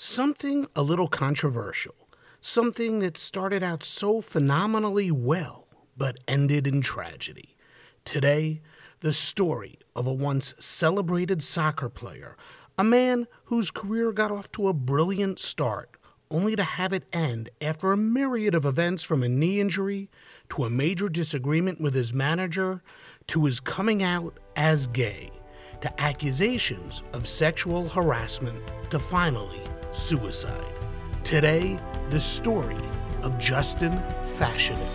something a little controversial. Something that started out so phenomenally well, but ended in tragedy. Today, the story of a once celebrated soccer player, a man whose career got off to a brilliant start, only to have it end after a myriad of events from a knee injury to a major disagreement with his manager to his coming out as gay to accusations of sexual harassment to finally suicide. Today, the story of Justin Fashanu.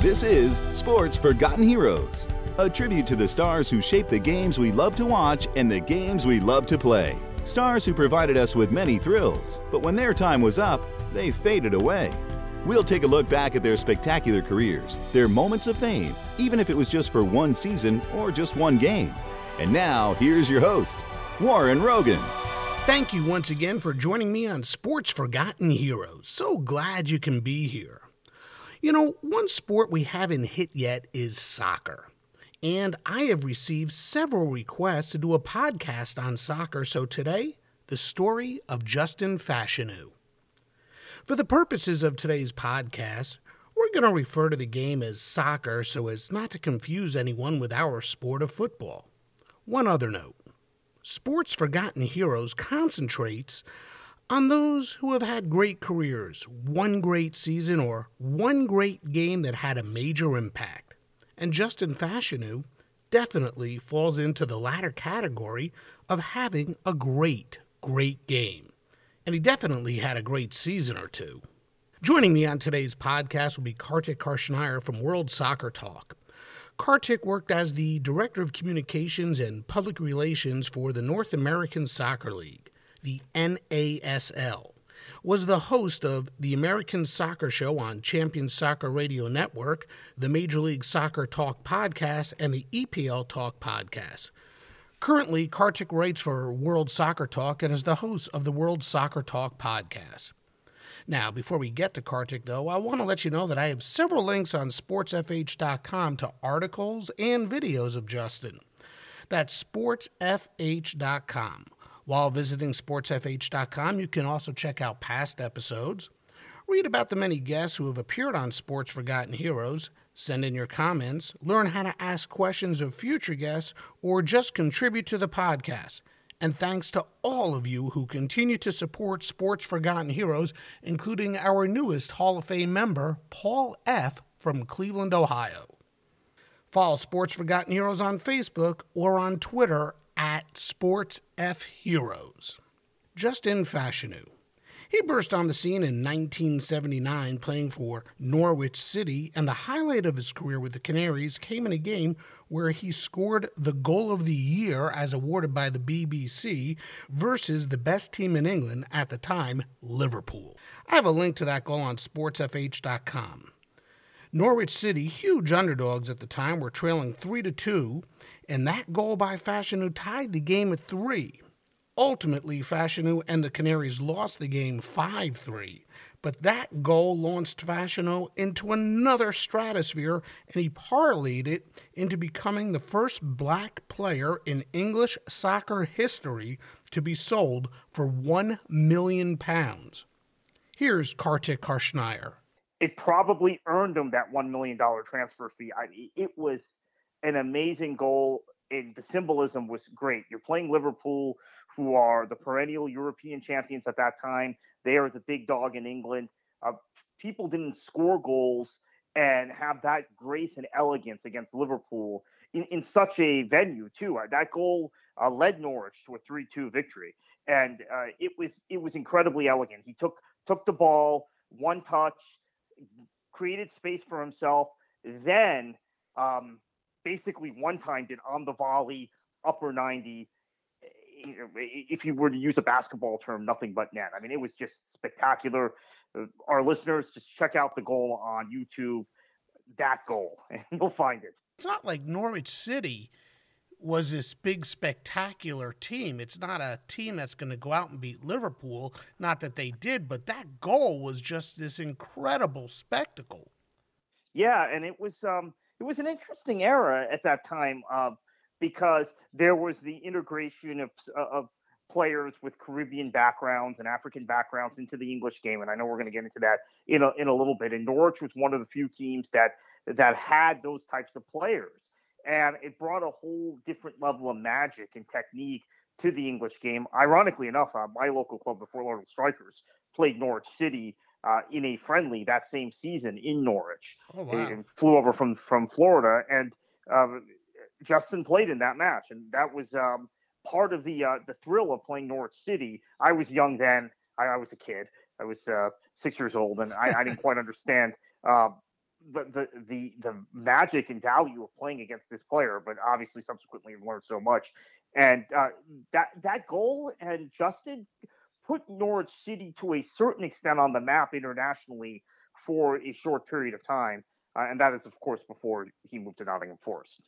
This is Sports Forgotten Heroes, a tribute to the stars who shaped the games we love to watch and the games we love to play. Stars who provided us with many thrills, but when their time was up, they faded away. We'll take a look back at their spectacular careers, their moments of fame, even if it was just for one season or just one game. And now, here's your host, Warren Rogan. Thank you once again for joining me on Sports Forgotten Heroes. So glad you can be here. You know, one sport we haven't hit yet is soccer. And I have received several requests to do a podcast on soccer, so today, the story of Justin Fashanu. For the purposes of today's podcast, we're going to refer to the game as soccer so as not to confuse anyone with our sport of football. One other note Sports Forgotten Heroes concentrates on those who have had great careers, one great season, or one great game that had a major impact. And Justin Fashanu definitely falls into the latter category of having a great, great game. And he definitely had a great season or two. Joining me on today's podcast will be Kartik Krishnaiyer from World Soccer Talk. Kartik worked as the Director of Communications and Public Relations for the North American Soccer League, the NASL, was the host of the American Soccer Show on Champion Soccer Radio Network, the Major League Soccer Talk podcast, and the EPL Talk podcast. Currently, Kartik writes for World Soccer Talk and is the host of the World Soccer Talk podcast. Now, before we get to Kartik, though, I want to let you know that I have several links on sportsfh.com to articles and videos of Justin. That's sportsfh.com. While visiting sportsfh.com, you can also check out past episodes, read about the many guests who have appeared on Sports Forgotten Heroes, send in your comments, learn how to ask questions of future guests, or just contribute to the podcast. And thanks to all of you who continue to support Sports Forgotten Heroes, including our newest Hall of Fame member, Paul F. from Cleveland, Ohio. Follow Sports Forgotten Heroes on Facebook or on Twitter at SportsFHeroes. Justin Fashanu. He burst on the scene in 1979 playing for Norwich City, and the highlight of his career with the Canaries came in a game where he scored the goal of the year as awarded by the BBC versus the best team in England at the time, Liverpool. I have a link to that goal on sportsfh.com. Norwich City, huge underdogs at the time, were trailing 3 to 2, and that goal by Fashanu tied the game at 3. Ultimately, Fashanu and the Canaries lost the game 5 3, but that goal launched Fashanu into another stratosphere and he parlayed it into becoming the first black player in English soccer history to be sold for 1 million pounds. Here's Kartik Krishnaiyer. It probably earned him that $1 million transfer fee. I, it was an amazing goal, and the symbolism was great. You're playing Liverpool who are the perennial European champions at that time. They are the big dog in England. Uh, people didn't score goals and have that grace and elegance against Liverpool in, in such a venue too. Uh, that goal uh, led Norwich to a 3-2 victory, and uh, it was it was incredibly elegant. He took took the ball, one touch, created space for himself, then um, basically one timed it on the volley, upper 90 if you were to use a basketball term, nothing but net. I mean, it was just spectacular. Uh, our listeners, just check out the goal on YouTube. That goal, and you'll find it. It's not like Norwich City was this big spectacular team. It's not a team that's going to go out and beat Liverpool. Not that they did, but that goal was just this incredible spectacle. Yeah, and it was um, it was an interesting era at that time uh, because there was the integration of of players with Caribbean backgrounds and African backgrounds into the English game, and I know we're going to get into that in a in a little bit. And Norwich was one of the few teams that that had those types of players and it brought a whole different level of magic and technique to the English game. Ironically enough, uh, my local club, the Fort Lauderdale Strikers, played Norwich City uh, in a friendly that same season in Norwich. Oh, wow. And flew over from from Florida, and um, Justin played in that match, and that was um, part of the uh, the thrill of playing Norwich City. I was young then. I, I was a kid. I was uh, six years old, and I, I didn't quite understand uh, the, the the the magic and value of playing against this player, but obviously subsequently learned so much. And uh, that that goal and Justin put Norwich City to a certain extent on the map internationally for a short period of time, uh, and that is of course before he moved to Nottingham Forest.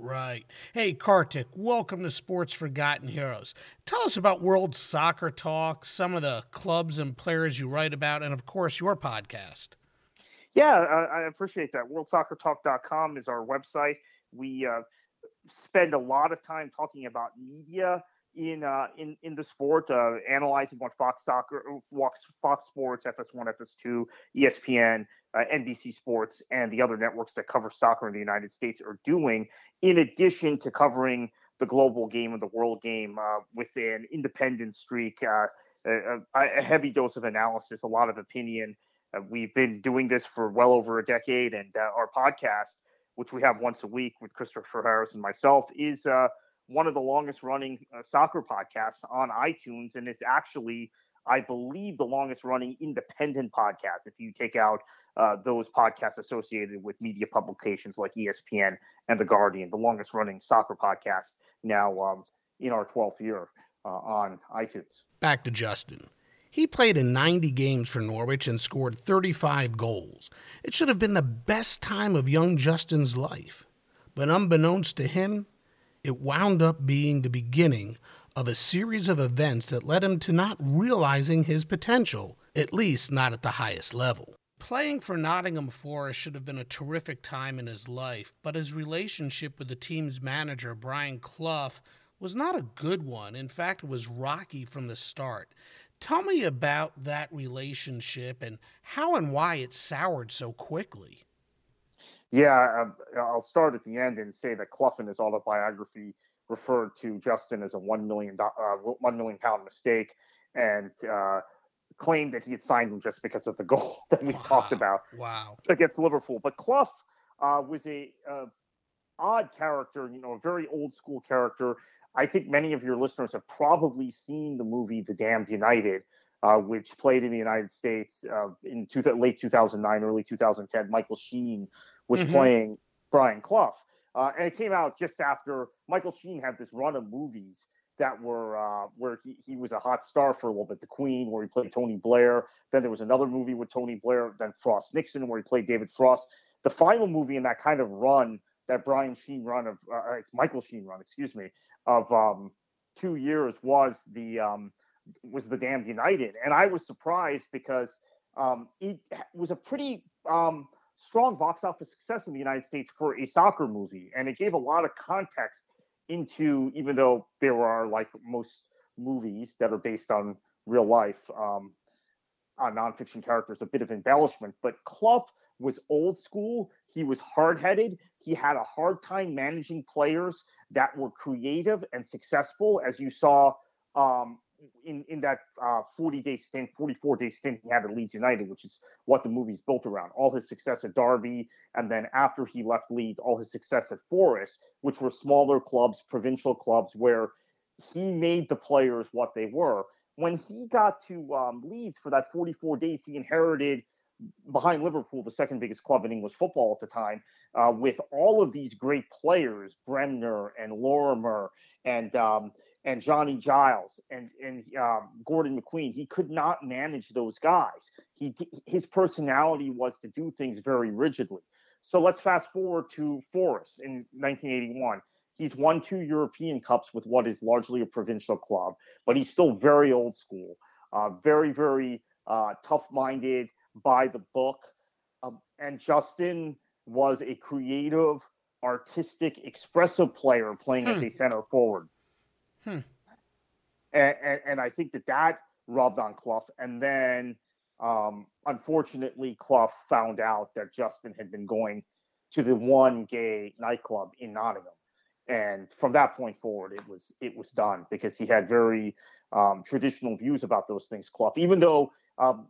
Right. Hey, Kartik, welcome to Sports Forgotten Heroes. Tell us about World Soccer Talk, some of the clubs and players you write about, and of course, your podcast. Yeah, I, appreciate that. WorldSoccerTalk.com is our website. We uh, spend a lot of time talking about media in uh, in in the sport, uh, analyzing what Fox Soccer, Fox, Fox Sports, FS1, FS2, ESPN, uh, NBC Sports, and the other networks that cover soccer in the United States are doing. In addition to covering the global game and the world game uh, with an independent streak, uh, a, a, heavy dose of analysis, a lot of opinion, we've been doing this for well over a decade, and our podcast, which we have once a week with Christopher Harris and myself, is one of the longest running uh, soccer podcasts on iTunes, and it's actually, I believe, the longest running independent podcast. If you take out uh, those podcasts associated with media publications like ESPN and The Guardian, the longest running soccer podcast now um, in our 12th year uh, on iTunes. Back to Justin. He played in 90 games for Norwich and scored 35 goals. It should have been the best time of young Justin's life. But unbeknownst to him, it wound up being the beginning of a series of events that led him to not realizing his potential, at least not at the highest level. Playing for Nottingham Forest should have been a terrific time in his life, but his relationship with the team's manager, Brian Clough, was not a good one. In fact, it was rocky from the start. Tell me about that relationship and how and why it soured so quickly. Yeah, uh, I'll start at the end and say that Clough in his autobiography referred to Justin as a one million uh, one million pound mistake, and uh, claimed that he had signed him just because of the goal that we wow. talked about wow. against Liverpool. But Clough uh, was a odd character, you know, a very old school character I think many of your listeners have probably seen the movie The Damned United, uh, which played in the United States uh, in two, late 2009, early 2010. Michael Sheen was mm-hmm. playing Brian Clough. Uh, and it came out just after Michael Sheen had this run of movies that were uh, where he, he was a hot star for a little bit. The Queen, where he played Tony Blair. Then there was another movie with Tony Blair. Then Frost Nixon, where he played David Frost. The final movie in that kind of run that Brian Sheen run of uh, uh, Michael Sheen run, excuse me, of um, two years was the um, was the Damned United, and I was surprised because um, it was a pretty um, strong box office success in the United States for a soccer movie, and it gave a lot of context into even though there are like most movies that are based on real life um, on nonfiction characters, a bit of embellishment, but Clough was old school. He was hard headed. He had a hard time managing players that were creative and successful, as you saw um, in in that uh, 40 day stint, 44 day stint he had at Leeds United, which is what the movie's built around. All his success at Derby, and then after he left Leeds, all his success at Forest, which were smaller clubs, provincial clubs, where he made the players what they were. When he got to um, Leeds for that 44 days, he inherited behind Liverpool, the second biggest club in English football at the time, uh, with all of these great players, Bremner and Lorimer and um, and Johnny Giles and and um, Gordon McQueen. He could not manage those guys. He his personality was to do things very rigidly. So let's fast forward to Forest in 1981. He's won two European Cups with what is largely a provincial club, but he's still very old school, uh, very very uh, tough-minded, by the book. Um, and Justin was a creative, artistic, expressive player playing hmm. as a center forward. Hmm. And, and, and, I think that that rubbed on Clough. And then, um, unfortunately, Clough found out that Justin had been going to the one gay nightclub in Nottingham. And from that point forward, it was it was done because he had very um, traditional views about those things. Clough, even though um,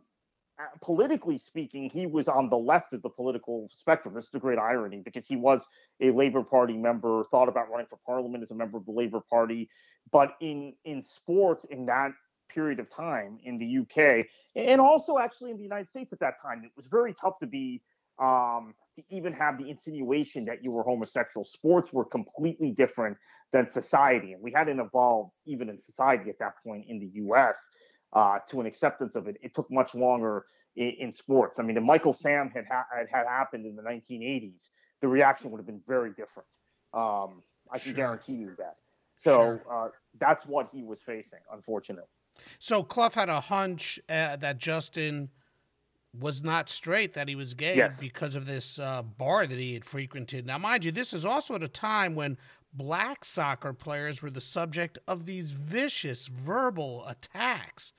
politically speaking, he was on the left of the political spectrum. This is the great irony because he was a Labour Party member, thought about running for parliament as a member of the Labour Party. But in in sports, in that period of time in the UK, and also actually in the United States at that time, it was very tough to be um, to even have the insinuation that you were homosexual. Sports were completely different than society, and we hadn't evolved even in society at that point in the U.S uh, to an acceptance of it. It took much longer in, in sports. I mean, if Michael Sam had, ha- had, had happened in the 1980s, the reaction would have been very different. Um, I can sure. guarantee you that. So sure. uh, that's what he was facing, unfortunately. So Clough had a hunch uh, that Justin was not straight, that he was gay yes. because of this uh, bar that he had frequented. Now, mind you, this is also at a time when black soccer players were the subject of these vicious verbal attacks.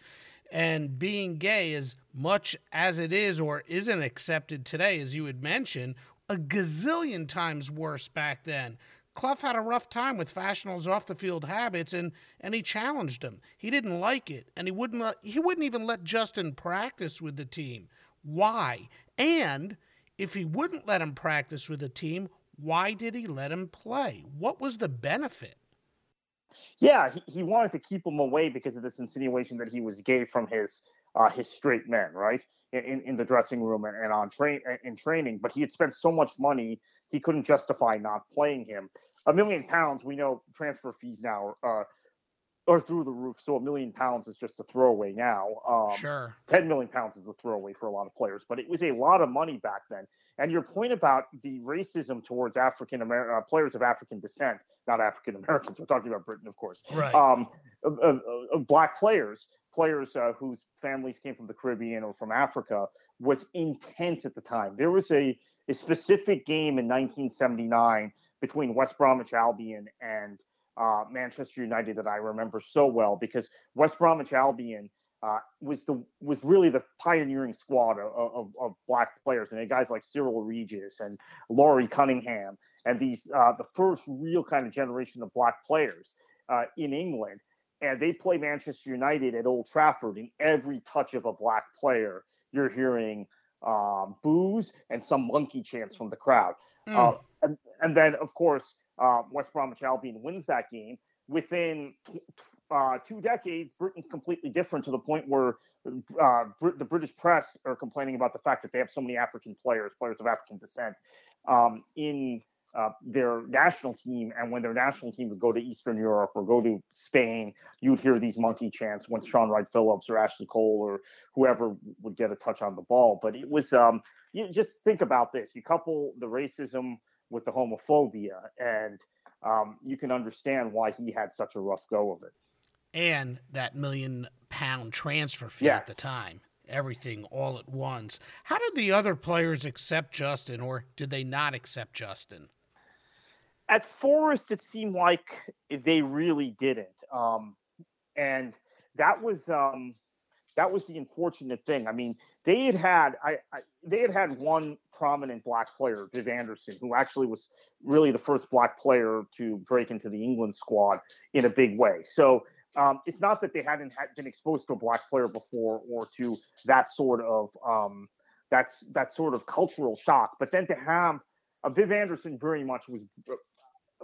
And being gay, as much as it is or isn't accepted today, as you had mentioned, a gazillion times worse back then. Clough had a rough time with Fashanu's off the field habits and, and he challenged him. He didn't like it and he wouldn't let, he wouldn't even let Justin practice with the team. Why? And if he wouldn't let him practice with the team, why did he let him play? What was the benefit? Yeah, he, he wanted to keep him away because of this insinuation that he was gay from his uh, his straight men, right? In, in the dressing room and, and on train in training, but he had spent so much money he couldn't justify not playing him. A million pounds, we know transfer fees now uh, are through the roof, so a million pounds is just a throwaway now. Um, sure, ten million pounds is a throwaway for a lot of players, but it was a lot of money back then. And your point about the racism towards African American uh, players of African descent, not African Americans, we're talking about Britain, of course. Right. Um, uh, uh, black players, players uh, whose families came from the Caribbean or from Africa, was intense at the time. There was a, a specific game in 1979 between West Bromwich Albion and uh, Manchester United that I remember so well because West Bromwich Albion uh, was the was really the pioneering squad of, of, of, black players and guys like Cyril Regis and Laurie Cunningham and these uh, the first real kind of generation of black players uh, in England and they play Manchester United at Old Trafford and every touch of a black player you're hearing um, boos and some monkey chants from the crowd mm. and, and then of course uh, West Bromwich Albion wins that game within uh, two decades, Britain's completely different to the point where uh, Br- the British press are complaining about the fact that they have so many African players, players of African descent, um, in uh, their national team. And when their national team would go to Eastern Europe or go to Spain, you'd hear these monkey chants when Shaun Wright-Phillips or Ashley Cole or whoever would get a touch on the ball. But it was, um, you just think about this. You couple the racism with the homophobia, and um, you can understand why he had such a rough go of it and that million pound transfer fee yes. at the time. Everything all at once. How did the other players accept Justin, or did they not accept Justin? At Forest, it seemed like they really didn't, um, and that was um, that was the unfortunate thing. I mean, they had had I, I, they had had one prominent black player, Viv Anderson, who actually was really the first black player to break into the England squad in a big way. So um, it's not that they hadn't had been exposed to a black player before or to that sort of um, that's that sort of cultural shock, but then to have uh, Viv Anderson very much was uh,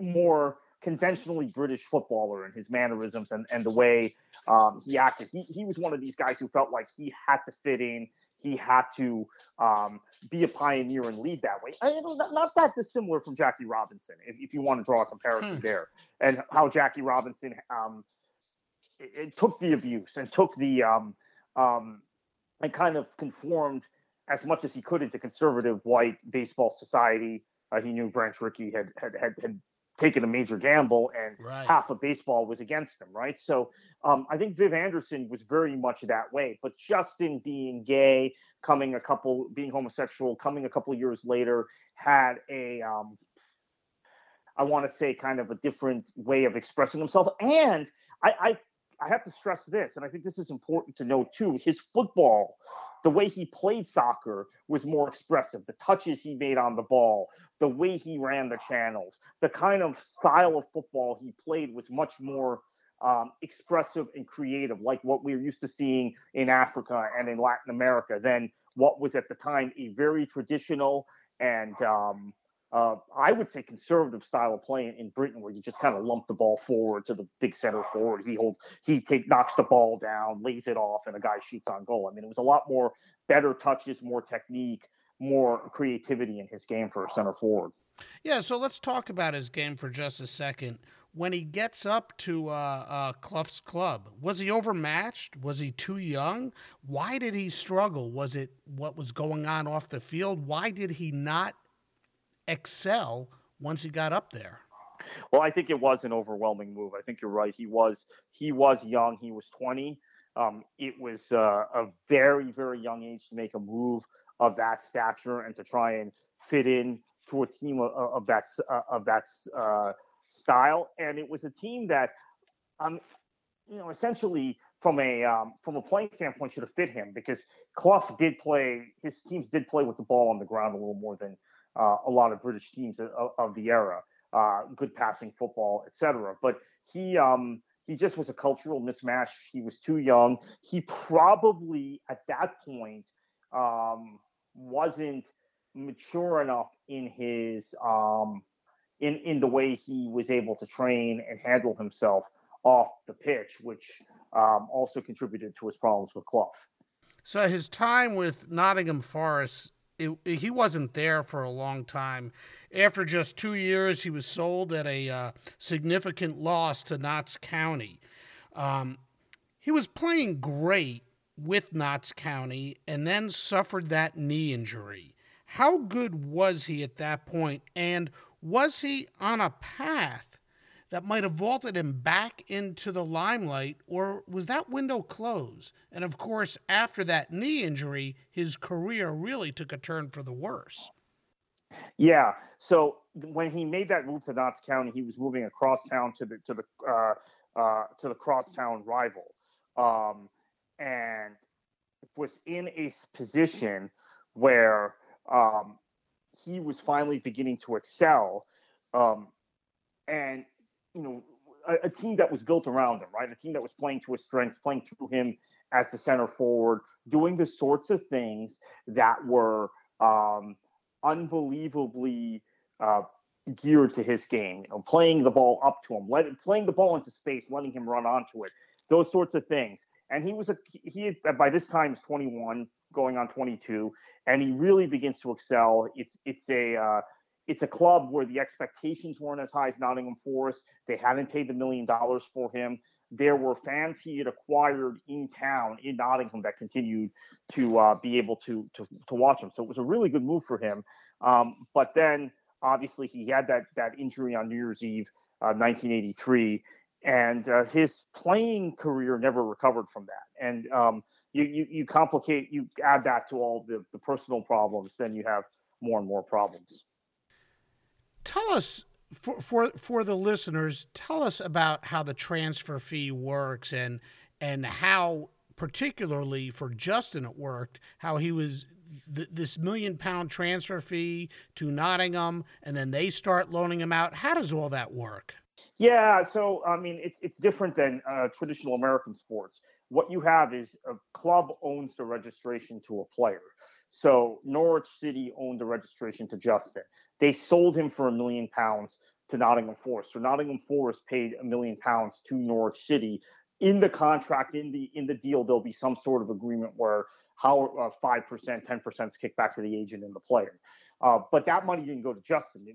more conventionally British footballer in his mannerisms and, and the way um, he acted. He, he was one of these guys who felt like he had to fit in. He had to um, be a pioneer and lead that way. I, not, not that dissimilar from Jackie Robinson, if, if you want to draw a comparison hmm. there, and how Jackie Robinson um, it, it took the abuse and took the um, um, and kind of conformed as much as he could into conservative white baseball society. Uh, he knew Branch Rickey had had had, had taken a major gamble and right. half of baseball was against him, right? So um, I think Viv Anderson was very much that way. But Justin being gay, coming a couple, being homosexual, coming a couple years later, had a, um, I want to say, kind of a different way of expressing himself. And I, I, I have to stress this, and I think this is important to know too. His football the way he played soccer was more expressive. The touches he made on the ball, the way he ran the channels, the kind of style of football he played was much more um, expressive and creative, like what we are used to seeing in Africa and in Latin America, than what was at the time a very traditional and um, uh, I would say conservative style of playing in Britain, where you just kind of lump the ball forward to the big center forward. He holds, he take knocks the ball down, lays it off, and a guy shoots on goal. I mean, it was a lot more better touches, more technique, more creativity in his game for a center forward. Yeah, so let's talk about his game for just a second. When he gets up to uh, uh, Clough's club, was he overmatched? Was he too young? Why did he struggle? Was it what was going on off the field? Why did he not excel once he got up there? Well, I think it was an overwhelming move. I think you're right. He was he was young. He was 20. Um, it was uh, a very very young age to make a move of that stature and to try and fit in to a team of, of that uh, of that uh, style. And it was a team that, um, you know, essentially from a um, from a playing standpoint should have fit him because Clough did play. His teams did play with the ball on the ground a little more than a lot of British teams of, of the era, uh, good passing football, etc. But he um, he just was a cultural mismatch. He was too young. He probably at that point um, wasn't mature enough in his um, in in the way he was able to train and handle himself off the pitch, which um, also contributed to his problems with Clough. So his time with Nottingham Forest it, he wasn't there for a long time. After just two years, he was sold at a uh, significant loss to Notts County. Um, he was playing great with Notts County and then suffered that knee injury. How good was he at that point, and was he on a path that might have vaulted him back into the limelight, or was that window closed? And of course, after that knee injury, his career really took a turn for the worse. Yeah. So when he made that move to Notts County, he was moving across town to the to the uh, uh, to the crosstown rival, um, and was in a position where um, he was finally beginning to excel. Um, and you know, a, a, team that was built around him, right? A team that was playing to his strengths, playing through him as the center forward, doing the sorts of things that were um, unbelievably uh, geared to his game. You know, playing the ball up to him, let, playing the ball into space, letting him run onto it, those sorts of things. And he was a he had, by this time is 21, going on 22, and he really begins to excel. It's it's a uh, it's a club where the expectations weren't as high as Nottingham Forest. They hadn't paid the million dollars for him. There were fans he had acquired in town in Nottingham that continued to uh, be able to, to to watch him. So it was a really good move for him. Um, but then obviously he had that that injury on New Year's Eve, uh, 1983, and uh, his playing career never recovered from that. And um, you, you you complicate, you add that to all the the personal problems, then you have more and more problems tell us for for for the listeners, tell us about how the transfer fee works and and how particularly for Justin it worked, how he was th- this million pound transfer fee to Nottingham, and then they start loaning him out. How does all that work? Yeah, so I mean, it's it's different than uh, traditional American sports. What you have is a club owns the registration to a player. So Norwich City owned the registration to Justin. They sold him for a million pounds to Nottingham Forest. So Nottingham Forest paid a million pounds to Norwich City. In the contract, in the in the deal, there'll be some sort of agreement where how uh, five percent, ten percent is kicked back to the agent and the player. Uh, but that money didn't go to Justin.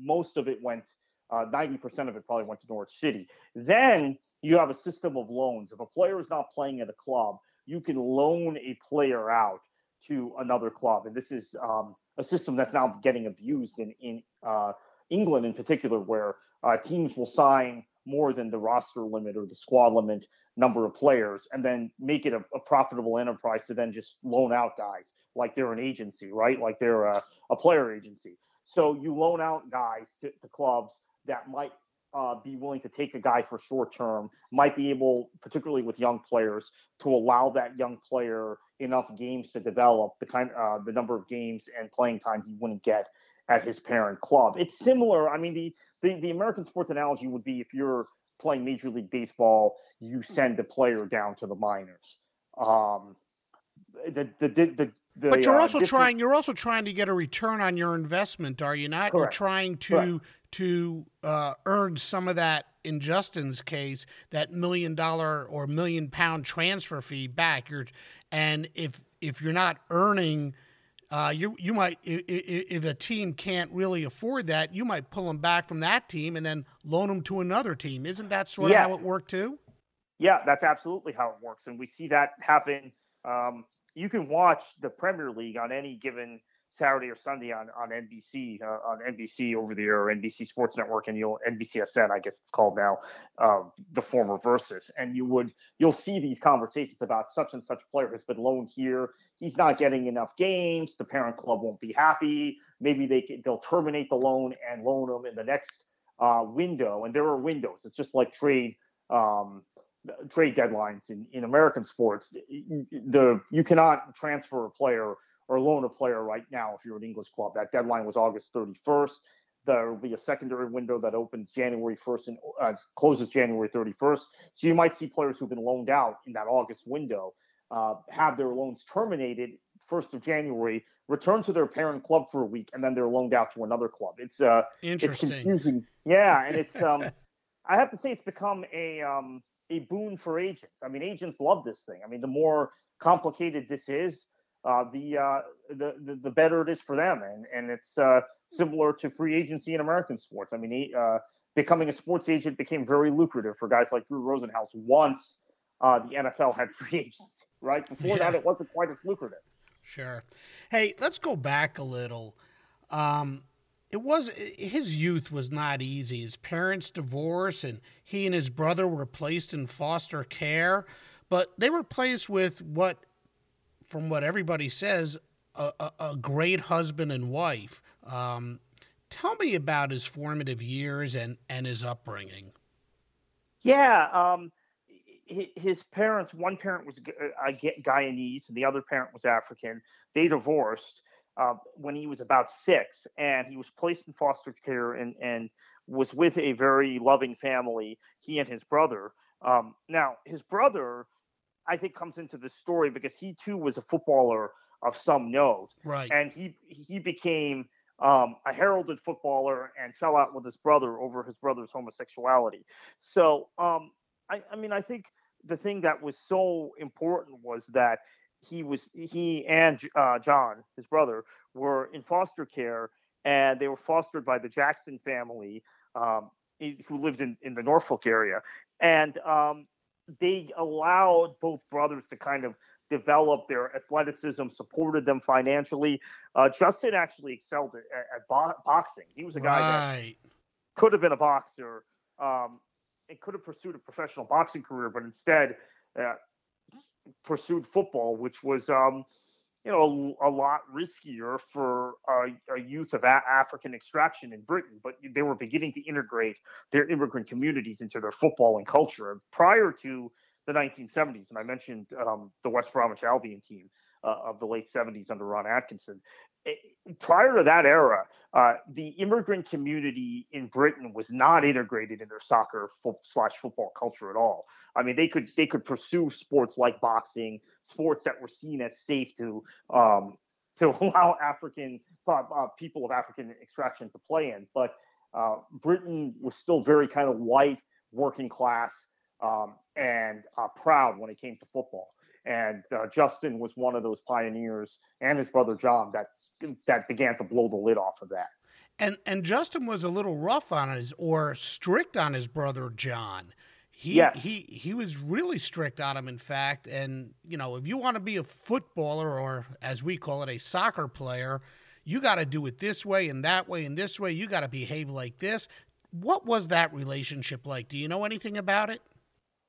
Most of it went, uh, ninety percent of it probably went to Norwich City. Then you have a system of loans. If a player is not playing at a club, you can loan a player out to another club, and this is um, a system that's now getting abused in in uh, England in particular, where uh, teams will sign more than the roster limit or the squad limit number of players and then make it a, a, profitable enterprise to then just loan out guys like they're an agency, right? Like they're a, a player agency. So you loan out guys to, to clubs that might uh, be willing to take a guy for short term, might be able, particularly with young players, to allow that young player enough games to develop the kind, uh, the number of games and playing time he wouldn't get at his parent club. It's similar. I mean, the, the, the American sports analogy would be if you're playing Major League Baseball, you send a player down to the minors. Um, the, the, the, the, the, but you're uh, also trying. You're also trying to get a return on your investment, are you not? Correct. You're trying to Correct. to uh, earn some of that. In Justin's case, that million dollar or million pound transfer fee back. You're, and if if you're not earning uh, you you might if a team can't really afford that, you might pull them back from that team and then loan them to another team. Isn't that sort yeah. of how it worked too? Yeah, that's absolutely how it works, and we see that happen. Um, you can watch the Premier League on any given Saturday or Sunday on on NBC uh, on NBC over the air, NBC Sports Network, and you'll NBCSN, I guess it's called now, uh, the former Versus, and you would you'll see these conversations about such and such player has been loaned here. He's not getting enough games. The parent club won't be happy. Maybe they they'll terminate the loan and loan him in the next uh, window. And there are windows. It's just like trade. Um, trade deadlines in, in American sports, the you cannot transfer a player or loan a player right now if you're an English club. That deadline was August 31st. There will be a secondary window that opens January 1st and uh, closes January 31st. So you might see players who've been loaned out in that August window uh, have their loans terminated 1st of January, return to their parent club for a week, and then they're loaned out to another club. It's uh, interesting. It's confusing. Yeah, and it's um, I have to say it's become a um, a boon for agents. I mean, agents love this thing. I mean, the more complicated this is, uh, the, uh, the, the the better it is for them, and and it's uh, similar to free agency in American sports. I mean, uh, becoming a sports agent became very lucrative for guys like Drew Rosenhaus once uh, the NFL had free agents. Right before yeah. that, it wasn't quite as lucrative. Sure. Hey, let's go back a little. Um, it was his youth was not easy. His parents divorced, and he and his brother were placed in foster care. But they were placed with what from what everybody says, a, a, a great husband and wife. Um, tell me about his formative years and, and his upbringing. Yeah. Um, his parents, one parent was uh, Guyanese and the other parent was African. They divorced uh, when he was about six, and he was placed in foster care and, and was with a very loving family, he and his brother. Um, now, his brother I think comes into the story because he too was a footballer of some note, right? And he he became um, a heralded footballer and fell out with his brother over his brother's homosexuality. So um, I, I mean, I think the thing that was so important was that he was he and uh, John, his brother, were in foster care, and they were fostered by the Jackson family, um, who lived in in the Norfolk area, and um, they allowed both brothers to kind of develop their athleticism, supported them financially. Uh, Justin actually excelled at, at bo- boxing. He was a guy right. that could have been a boxer um, and could have pursued a professional boxing career, but instead uh, pursued football, which was um, you know, a, a lot riskier for a, a youth of a- African extraction in Britain, but they were beginning to integrate their immigrant communities into their football and culture. Prior to the 1970s, and I mentioned um, the West Bromwich Albion team uh, of the late 70s under Ron Atkinson. Eh, prior to that era, uh, the immigrant community in Britain was not integrated in their soccer fo- slash football culture at all. I mean, they could they could pursue sports like boxing, sports that were seen as safe to um, to allow African uh, uh, people of African extraction to play in. But uh, Britain was still very kind of white, working class, um, and uh, proud when it came to football. And uh, Justin was one of those pioneers, and his brother John that that began to blow the lid off of that. And and Justin was a little rough on his or strict on his brother John He Yes. he he was really strict on him, in fact. And you know, if you want to be a footballer, or as we call it, a soccer player, you got to do it this way and that way and this way. You got to behave like this. What was that relationship like? Do you know anything about it?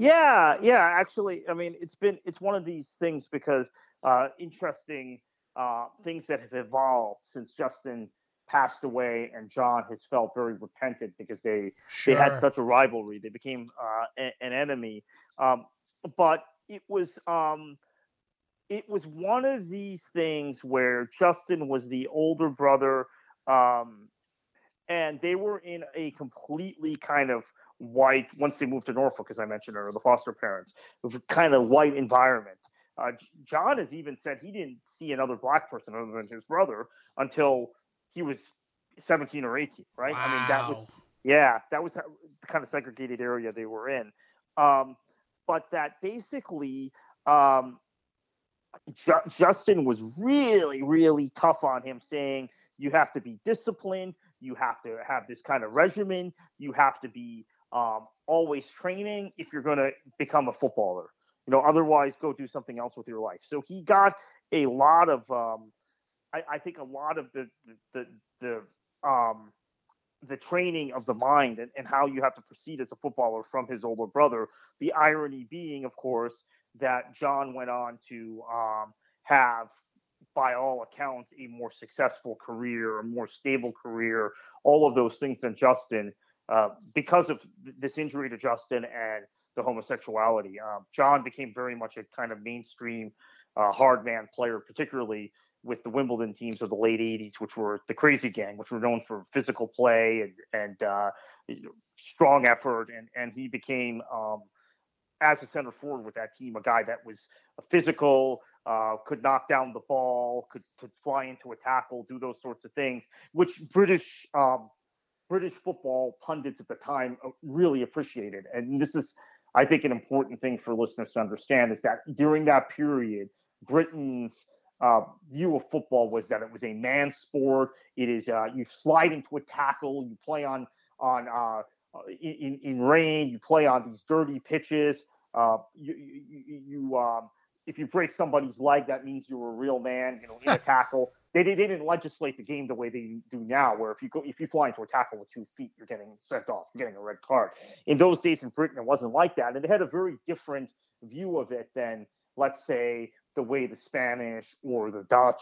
Yeah, yeah. Actually, I mean, it's been it's one of these things because uh, interesting uh, things that have evolved since Justin passed away and John has felt very repentant because they Sure. they had such a rivalry. They became uh, a- an enemy. Um, but it was um, it was one of these things where Justin was the older brother, um, and they were in a completely kind of white. Once they moved to Norfolk, as I mentioned earlier, the foster parents, it was a kind of white environment. Uh, John has even said he didn't see another black person other than his brother until he was 17 or 18, right? I mean, that Wow. was yeah, that was the kind of segregated area they were in. Um, but that basically, um, Ju- Justin was really, really tough on him, saying you have to be disciplined, you have to have this kind of regimen, you have to be um, always training if you're going to become a footballer. You know, otherwise, go do something else with your life. So he got a lot of, um, I, I think, a lot of the the the, um, the training of the mind and, and how you have to proceed as a footballer from his older brother. The irony being, of course, that John went on to um, have, by all accounts, a more successful career, a more stable career, all of those things than Justin, uh, because of th- this injury to Justin and the homosexuality. Um, John became very much a kind of mainstream uh, hard man player, particularly with the Wimbledon teams of the late 80s, which were the Crazy Gang, which were known for physical play and, and uh, strong effort. And, and he became, um, as a center forward with that team, a guy that was physical, uh, could knock down the ball, could, could fly into a tackle, do those sorts of things, which British um, British football pundits at the time uh, really appreciated. And this is, I think, an important thing for listeners to understand is that during that period, Britain's uh, view of football was that it was a man sport. It is uh, you slide into a tackle, you play on on uh, in, in rain, you play on these dirty pitches. Uh, you you, you um, if you break somebody's leg, that means you're a real man. You know, in a tackle. They, they didn't legislate the game the way they do now, where if you go if you fly into a tackle with two feet, you're getting sent off, you're getting a red card. In those days in Britain, it wasn't like that, and they had a very different view of it than, let's say, the way the Spanish or the Dutch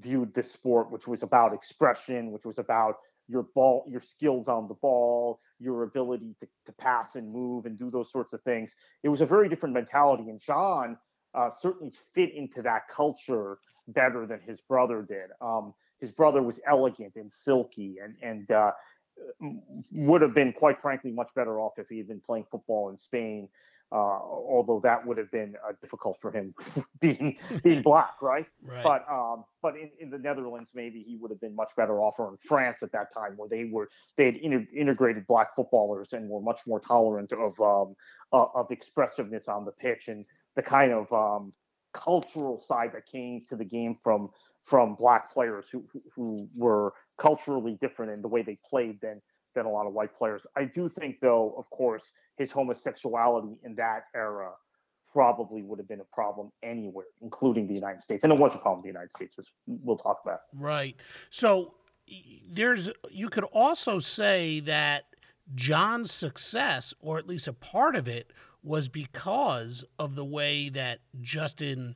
viewed the sport, which was about expression, which was about your ball, your skills on the ball, your ability to, to pass and move and do those sorts of things. It was a very different mentality, and John uh, certainly fit into that culture better than his brother did. Um, his brother was elegant and silky, and and uh, would have been quite frankly much better off if he had been playing football in Spain. Uh, although that would have been uh, difficult for him being being black, right? Right. But um, but in, in the Netherlands, maybe he would have been much better off, or in France at that time, where they were they had inter- integrated black footballers and were much more tolerant of um, uh, of expressiveness on the pitch and the kind of um, cultural side that came to the game from from black players who who- were culturally different in the way they played than than a lot of white players. I do think, though, of course, his homosexuality in that era probably would have been a problem anywhere, including the United States, and it was a problem in the United States, as we'll talk about. Right. So there's you could also say that John's success, or at least a part of it, was because of the way that Justin,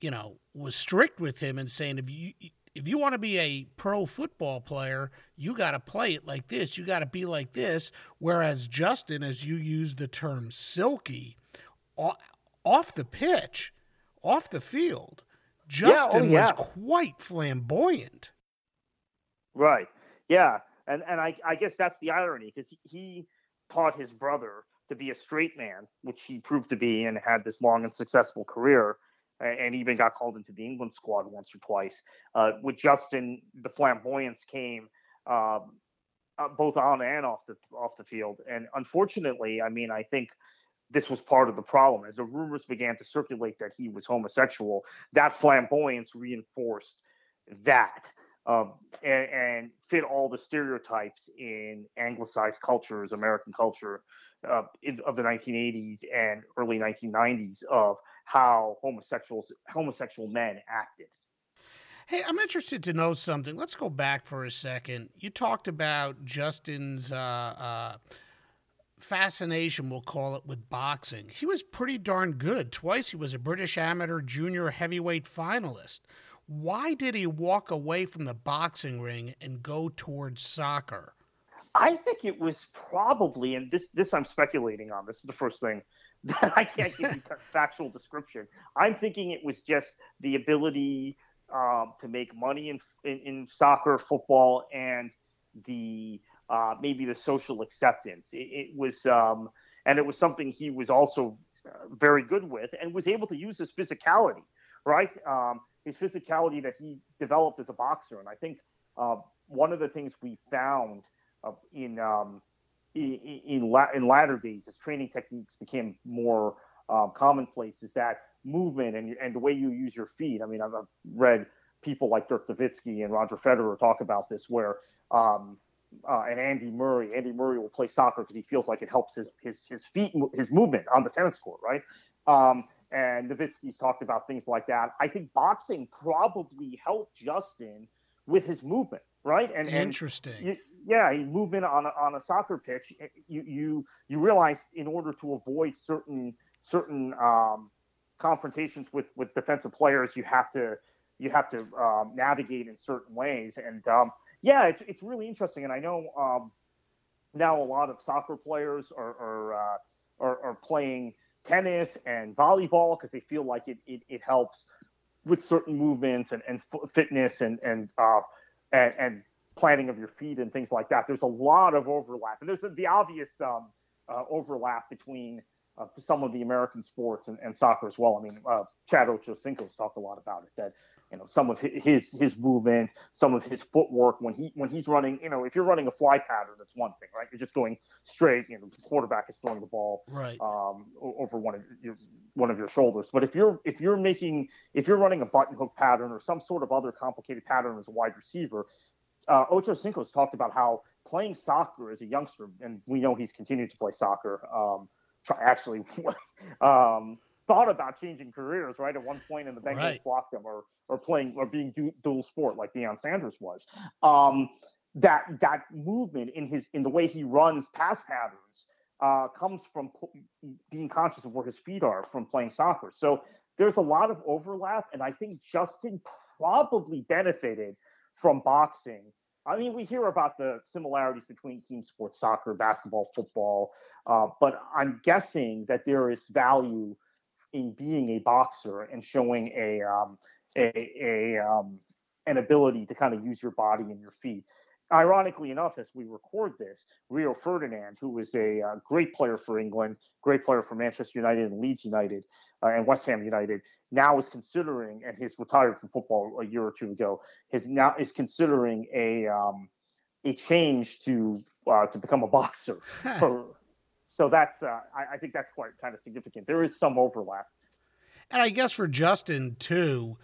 you know, was strict with him and saying if you if you want to be a pro football player, you got to play it like this. You got to be like this. Whereas Justin, as you use the term silky, off the pitch, off the field, oh, Justin yeah. was quite flamboyant. Right. Yeah. And and I, I guess that's the irony because he, he taught his brother to be a straight man, which he proved to be and had this long and successful career, and even got called into the England squad once or twice. Uh, with Justin, the flamboyance came um, uh, both on and off the off the field. And unfortunately, I mean, I think this was part of the problem as the rumors began to circulate that he was homosexual. That flamboyance reinforced that. Um, and, and, fit all the stereotypes in anglicized cultures, American culture uh, in, of the 1980s and early 1990s of how homosexuals, homosexual men acted. Hey, I'm interested to know something. Let's go back for a second. You talked about Justin's uh, uh, fascination, we'll call it, with boxing. He was pretty darn good. Twice he was a British amateur junior heavyweight finalist. Why did he walk away from the boxing ring and go towards soccer? I think it was probably, and this this I'm speculating on. This is the first thing that I can't give you factual description. I'm thinking it was just the ability um, to make money in, in, in soccer, football, and the uh, maybe the social acceptance. It, it was, um, and it was something he was also uh, very good with, and was able to use his physicality, right? Um, his physicality that he developed as a boxer, and I think uh, one of the things we found uh, in um, in in, la- in, latter days as training techniques became more um, commonplace is that movement and and the way you use your feet. I mean, I've, read people like Dirk Nowitzki and Roger Federer talk about this, where um, uh, and Andy Murray. Andy Murray will play soccer because he feels like it helps his his his feet, his movement on the tennis court, right? Um, and Nowitzki's talked about things like that. I think boxing probably helped Justin with his movement, right? And interesting. And you, yeah, movement on a, on a soccer pitch. Eh, you you you realize in order to avoid certain certain um, confrontations with with defensive players, you have to you have to um, navigate in certain ways. And um, yeah, it's it's really interesting. And I know um, now a lot of soccer players are are, uh, are, are playing tennis and volleyball because they feel like it, it, it helps with certain movements and, and fitness and and, uh, and, and planning of your feet and things like that. There's a lot of overlap, and there's the obvious um, uh, overlap between uh, some of the American sports and, and, soccer as well. I mean, uh, Chad Ochocinco's talked a lot about it that you know some of his his movement, some of his footwork when he when he's running. You know, if you're running a fly pattern, that's one thing, right? You're just going straight. You know, the quarterback is throwing the ball right um, over one of your one of your shoulders. But if you're if you're making if you're running a button hook pattern or some sort of other complicated pattern as a wide receiver, uh, Ocho Cinco's talked about how playing soccer as a youngster, and we know he's continued to play soccer. Um, actually um, thought about changing careers, right? At one point in the Bengals right. blocked him or or playing or being du- dual sport like Deion Sanders was. Um, that that movement in his in the way he runs pass patterns uh, comes from being conscious of where his feet are from playing soccer. So there's a lot of overlap, and I think Justin probably benefited from boxing I mean, we hear about the similarities between team sports, soccer, basketball, football, uh, but I'm guessing that there is value in being a boxer and showing a, um, a, a um, an ability to kind of use your body and your feet ironically enough, as we record this, Rio Ferdinand, who was a uh, great player for England, great player for Manchester United and Leeds United uh, and West Ham United, now is considering, and he's retired from football a year or two ago, is now is considering a um, a change to uh, to become a boxer. for, so that's uh, I, I think that's quite kind of significant. There is some overlap. And I guess for Justin too,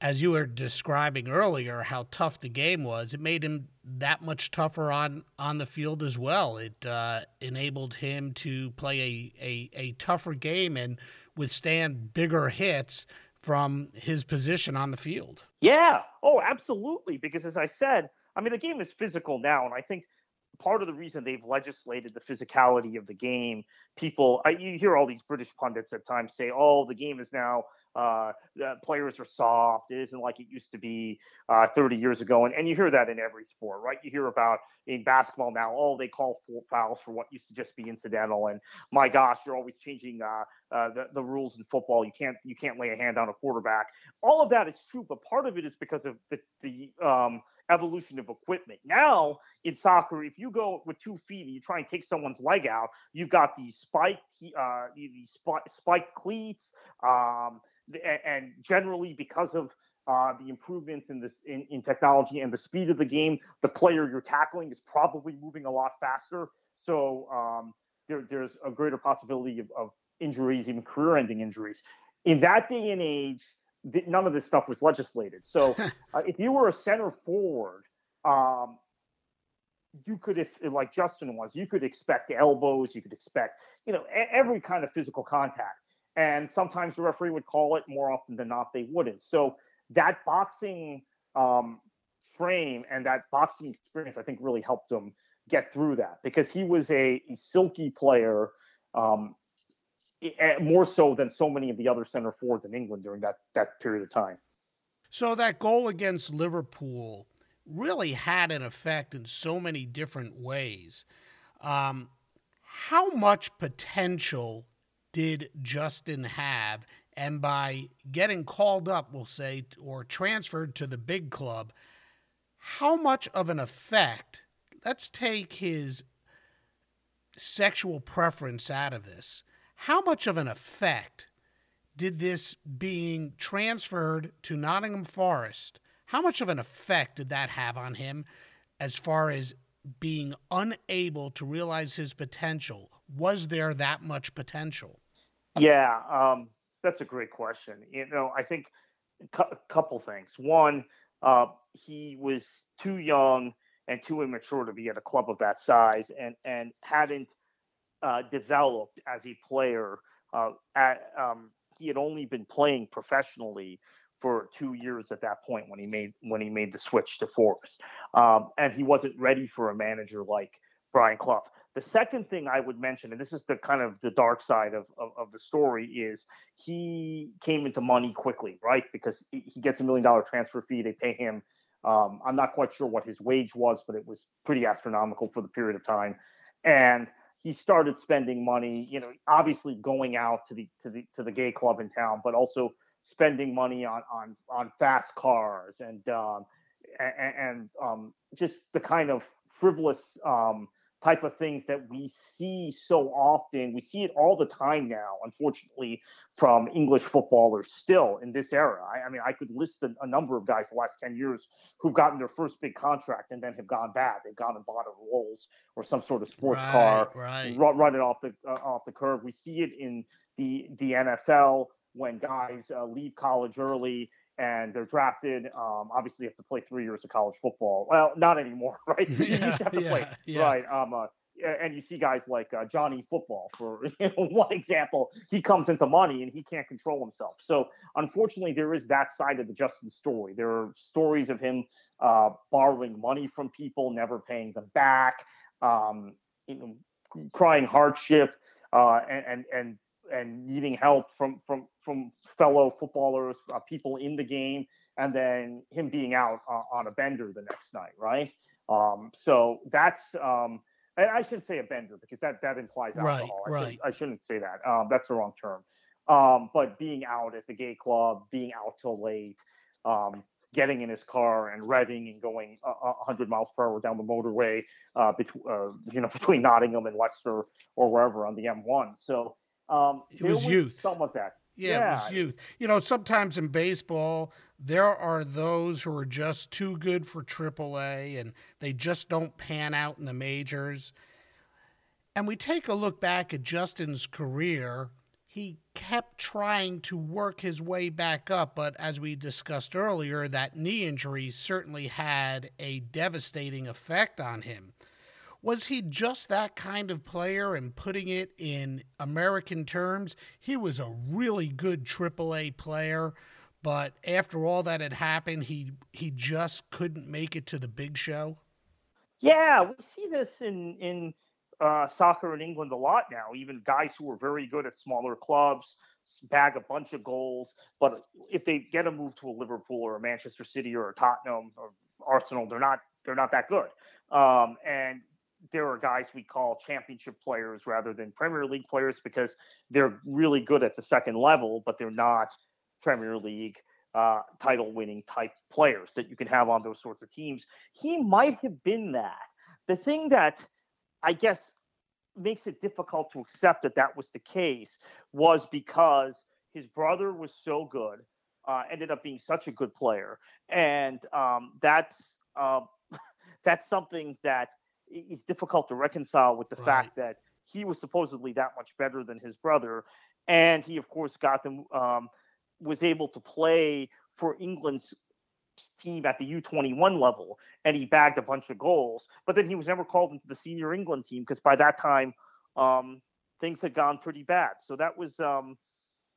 as you were describing earlier, how tough the game was, it made him that much tougher on, on the field as well. It uh, enabled him to play a, a, a tougher game and withstand bigger hits from his position on the field. Yeah. Oh, absolutely. Because as I said, I mean, the game is physical now. And I think part of the reason they've legislated the physicality of the game, people, I, you hear all these British pundits at times say, oh, the game is now uh, players are soft. It isn't like it used to be uh, 30 years ago. And, and you hear that in every sport, right? You hear about in basketball now, oh, they call fouls for what used to just be incidental. And my gosh, you're always changing uh, uh, the, the rules in football. You can't you can't lay a hand on a quarterback. All of that is true, but part of it is because of the, the um, evolution of equipment. Now in soccer, if you go with two feet and you try and take someone's leg out, you've got these spiked uh, these spiked cleats. Um, and generally because of uh, the improvements in this in, in, technology and the speed of the game, the player you're tackling is probably moving a lot faster. So um, there, there's a greater possibility of, of, injuries, even career-ending injuries. In that day and age, th- none of this stuff was legislated. So uh, if you were a center forward, um, you could, if like Justin was, you could expect elbows, you could expect, you know, every kind of physical contact. And sometimes the referee would call it. More often than not, they wouldn't. So that boxing um, frame and that boxing experience, I think, really helped him get through that because he was a, a silky player, um, more so than so many of the other center forwards in England during that that period of time. So that goal against Liverpool really had an effect in so many different ways. Um, how much potential did Justin have? And by getting called up, we'll say, or transferred to the big club, how much of an effect? Let's take his sexual preference out of this. How much of an effect did this being transferred to Nottingham Forest how much of an effect did that have on him as far as being unable to realize his potential? Was there that much potential? Yeah, um, that's a great question. You know, I think a cu- couple things. One, uh, he was too young and too immature to be at a club of that size, and and hadn't uh, developed as a player. Uh, at, um, he had only been playing professionally for two years at that point when he made when he made the switch to Forest, um, and he wasn't ready for a manager like Brian Clough. The second thing I would mention, and this is the kind of the dark side of, of, of the story, is he came into money quickly, right? Because he gets a million dollar transfer fee. They pay him. Um, I'm not quite sure what his wage was, but it was pretty astronomical for the period of time. And he started spending money, you know, obviously going out to the to the to the gay club in town, but also spending money on on on fast cars and um, and, and um, just the kind of frivolous um, type of things that we see so often. We see it all the time now, unfortunately, from English footballers still in this era. I, I mean, I could list a, a, number of guys the last 10 years who've gotten their first big contract and then have gone bad. They've gone and bought a Rolls or some sort of sports right, car, right. run, run it off the uh, off the curve. We see it in the the NFL when guys uh, leave college early and they're drafted. Um, obviously, you have to play three years of college football. Well, not anymore, right? Yeah, you have to yeah, play, yeah. right? Um, uh, and you see guys like uh, Johnny Football, for you know, one example, he comes into money and he can't control himself. So, unfortunately, there is that side of the Justin story. There are stories of him uh, borrowing money from people, never paying them back, um, you know, crying hardship, uh, and, and and and needing help from from from fellow footballers, uh, people in the game, and then him being out uh, on a bender the next night, right? Um, so that's um, I shouldn't say a bender because that that implies alcohol. Right, I, right. Shouldn't, I shouldn't say that. Um, that's the wrong term. Um, but being out at the gay club, being out till late, um, getting in his car and revving and going uh, 100 miles per hour down the motorway, uh, between uh, you know between Nottingham and Leicester or wherever on the M1. So um, it was, was youth. Some of that. Yeah, yeah, it was youth. You know, sometimes in baseball, there are those who are just too good for AAA and they just don't pan out in the majors. And we take a look back at Justin's career. He kept trying to work his way back up, but as we discussed earlier, that knee injury certainly had a devastating effect on him. Was he just that kind of player? And putting it in American terms, he was a really good AAA player. But after all that had happened, he he just couldn't make it to the big show. Yeah, we see this in in uh, soccer in England a lot now. Even guys who are very good at smaller clubs bag a bunch of goals, but if they get a move to a Liverpool or a Manchester City or a Tottenham or Arsenal, they're not they're not that good. Um, and there are guys we call championship players rather than Premier League players because they're really good at the second level, but they're not Premier League uh, title winning type players that you can have on those sorts of teams. He might have been that. The thing that I guess makes it difficult to accept that that was the case was because his brother was so good, uh, ended up being such a good player, and um, that's uh, that's something that is difficult to reconcile with the right. fact that he was supposedly that much better than his brother, and he of course got them um, was able to play for England's team at the U21 level and he bagged a bunch of goals. But then he was never called into the senior England team because by that time um, things had gone pretty bad. So that was um,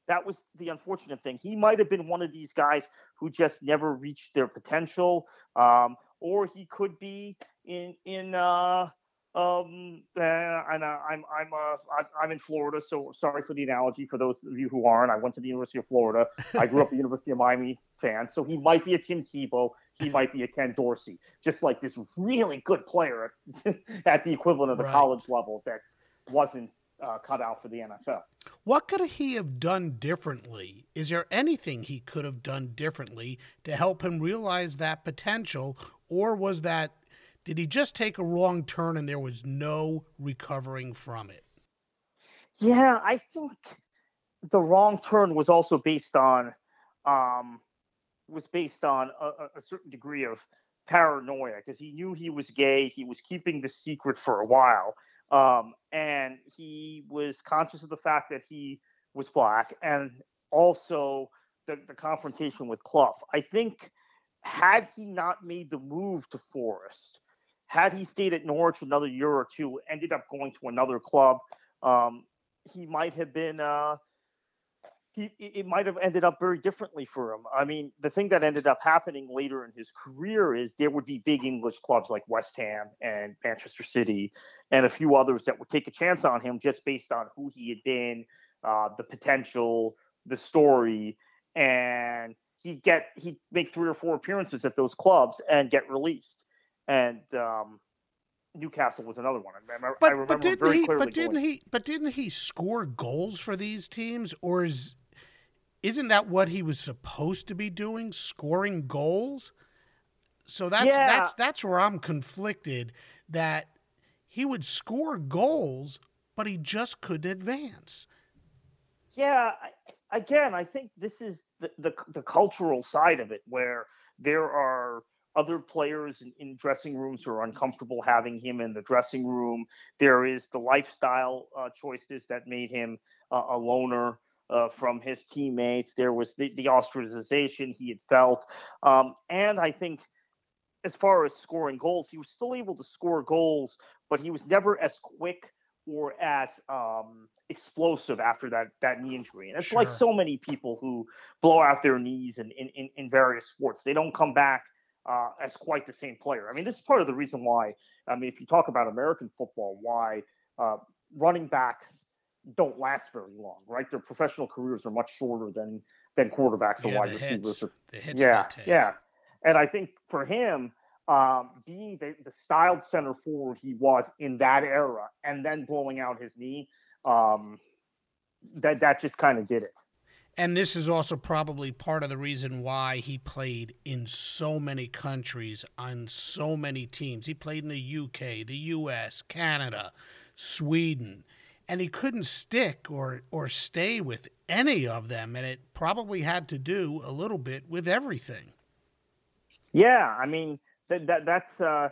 that was the unfortunate thing. He might have been one of these guys who just never reached their potential, um, or he could be in in uh, um, uh, and uh, I'm I'm uh, I'm in Florida, so sorry for the analogy for those of you who aren't. I went to the University of Florida. I grew up a University of Miami fan, so he might be a Tim Tebow, he might be a Ken Dorsey, just like this really good player at, at the equivalent of the right. college level that wasn't uh, cut out for the NFL. What could he have done differently? Is there anything he could have done differently to help him realize that potential, or was that did he just take a wrong turn and there was no recovering from it? Yeah, I think the wrong turn was also based on um, was based on a, a certain degree of paranoia because he knew he was gay. He was keeping the secret for a while, um, and he was conscious of the fact that he was black, and also the, the confrontation with Clough. I think had he not made the move to Forest, had he stayed at Norwich another year or two, ended up going to another club, um, he might have been. Uh, he, it might have ended up very differently for him. I mean, the thing that ended up happening later in his career is there would be big English clubs like West Ham and Manchester City and a few others that would take a chance on him just based on who he had been, uh, the potential, the story, and he'd get he'd make three or four appearances at those clubs and get released and um, Newcastle was another one. I remember, but, I remember but didn't he? But didn't going, he? But didn't he score goals for these teams, or is isn't that what he was supposed to be doing, scoring goals? So that's yeah. that's that's where I'm conflicted. That he would score goals, but he just couldn't advance. Yeah, again, I think this is the, the, the cultural side of it, where there are other players in, in, dressing rooms who are uncomfortable having him in the dressing room. There is the lifestyle uh, choices that made him uh, a loner uh, from his teammates. There was the, the ostracization he had felt. Um, and I think as far as scoring goals, he was still able to score goals, but he was never as quick or as um, explosive after that that knee injury. And it's sure. like so many people who blow out their knees in, in, in various sports. They don't come back – uh, as quite the same player. I mean, this is part of the reason why. I mean, if you talk about American football, why uh, running backs don't last very long, right? Their professional careers are much shorter than than quarterbacks or yeah, wide receivers. Hits, yeah, yeah. And I think for him, um, being the, the styled center forward he was in that era, and then blowing out his knee, um, that that just kind of did it. And this is also probably part of the reason why he played in so many countries on so many teams. He played in the UK, the US, Canada, Sweden, and he couldn't stick or or stay with any of them and it probably had to do a little bit with everything. Yeah, I mean that, that that's uh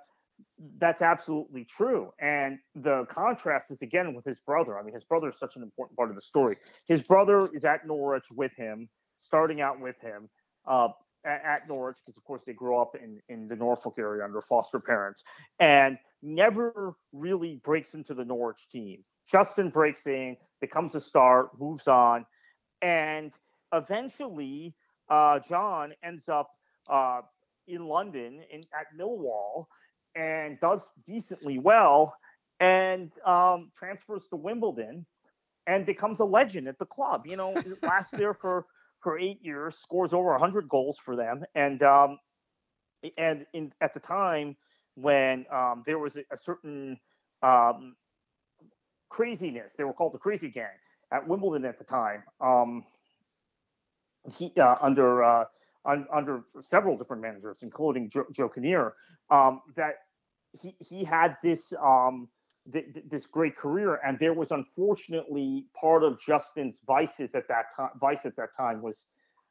that's absolutely true. And the contrast is again with his brother. I mean, his brother is such an important part of the story. His brother is at Norwich with him, starting out with him uh, at, at, Norwich, because of course they grew up in, in the Norfolk area under foster parents, and never really breaks into the Norwich team. Justin breaks in, becomes a star, moves on, and eventually uh, John ends up uh, in London in, at Millwall and does decently well and um, transfers to Wimbledon and becomes a legend at the club. You know, lasts there for for eight years, scores over 100 goals for them, and um, and in at the time when um, there was a, a certain um, craziness, they were called the Crazy Gang at Wimbledon at the time. Um, he uh, under uh, un, under several different managers, including Joe, Joe Kinnear, um, that he he had this um th- th- this great career, and there was unfortunately part of Justin's vices at that time. Vice at that time was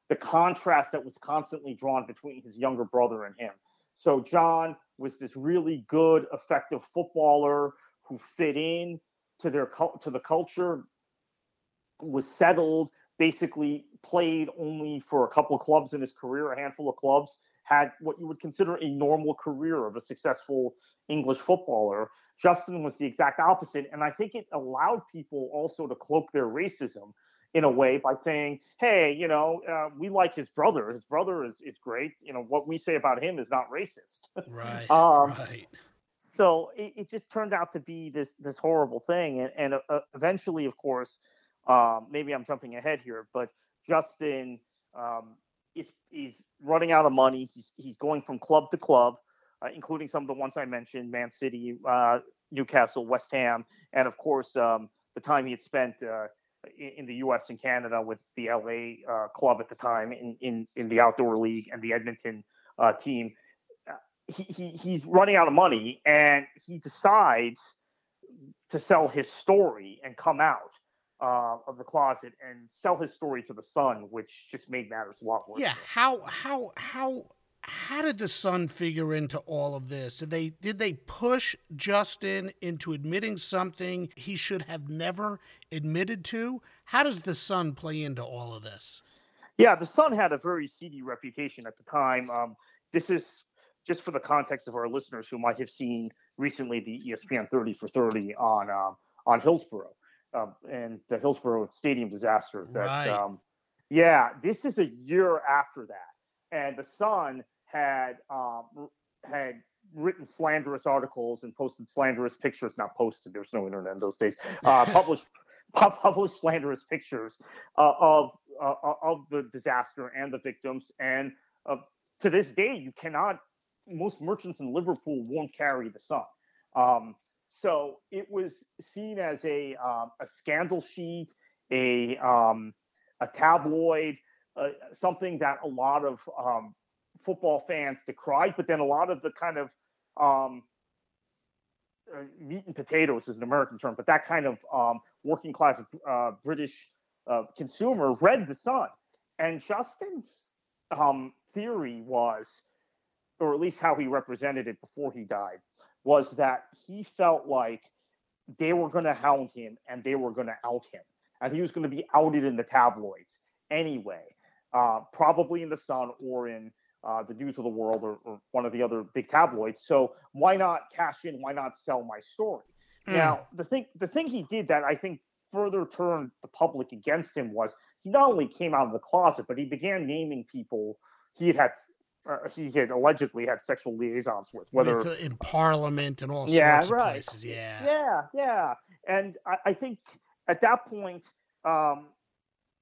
the contrast that was constantly drawn between his younger brother and him. So John was this really good, effective footballer who fit in to their to the culture, was settled, basically played only for a couple of clubs in his career, a handful of clubs, had what you would consider a normal career of a successful English footballer. Justin was the exact opposite. And I think it allowed people also to cloak their racism in a way by saying, hey, you know, uh, we like his brother. His brother is, is great. You know, what we say about him is not racist. Right. um, right. So it, it, just turned out to be this this horrible thing. And, and uh, eventually, of course, um, maybe I'm jumping ahead here, but Justin um, is, is running out of money. He's, he's going from club to club, uh, including some of the ones I mentioned Man City, uh, Newcastle, West Ham, and of course, um, the time he had spent uh, in the U.S. and Canada with the LA uh, club at the time in, in, in the outdoor league and the Edmonton uh, team. Uh, he, he, he's running out of money and he decides to sell his story and come out uh, of the closet and sell his story to the Sun, which just made matters a lot worse. Yeah, how how how how did the Sun figure into all of this? Did they did they push Justin into admitting something he should have never admitted to? How does the Sun play into all of this? Yeah, the Sun had a very seedy reputation at the time. Um, this is just for the context of our listeners who might have seen recently the ESPN 30 for 30 on uh, on Hillsborough um, and the Hillsborough Stadium disaster. That, right. Um, yeah, this is a year after that, and the Sun had um, had written slanderous articles and posted slanderous pictures. Not posted. There's no internet in those days. Uh, published published slanderous pictures uh, of uh, of the disaster and the victims. And uh, to this day, you cannot. Most merchants in Liverpool won't carry the Sun. Um, so it was seen as a um, a scandal sheet, a um, a tabloid, uh, something that a lot of um, football fans decried, but then a lot of the kind of um, uh, meat and potatoes is an American term, but that kind of um, working class uh, British uh, consumer read the Sun, and Justin's um, theory was, or at least how he represented it before he died, was that he felt like they were going to hound him and they were going to out him, and he was going to be outed in the tabloids anyway, uh, probably in the Sun or in uh, the News of the World or, or, one of the other big tabloids. So why not cash in? Why not sell my story? Mm. Now the thing the thing he did that I think further turned the public against him was he not only came out of the closet, but he began naming people he had had uh, he had allegedly had sexual liaisons with, whether uh, in Parliament and all yeah, sorts right. of places. Yeah, yeah, yeah. And I, I think at that point, um,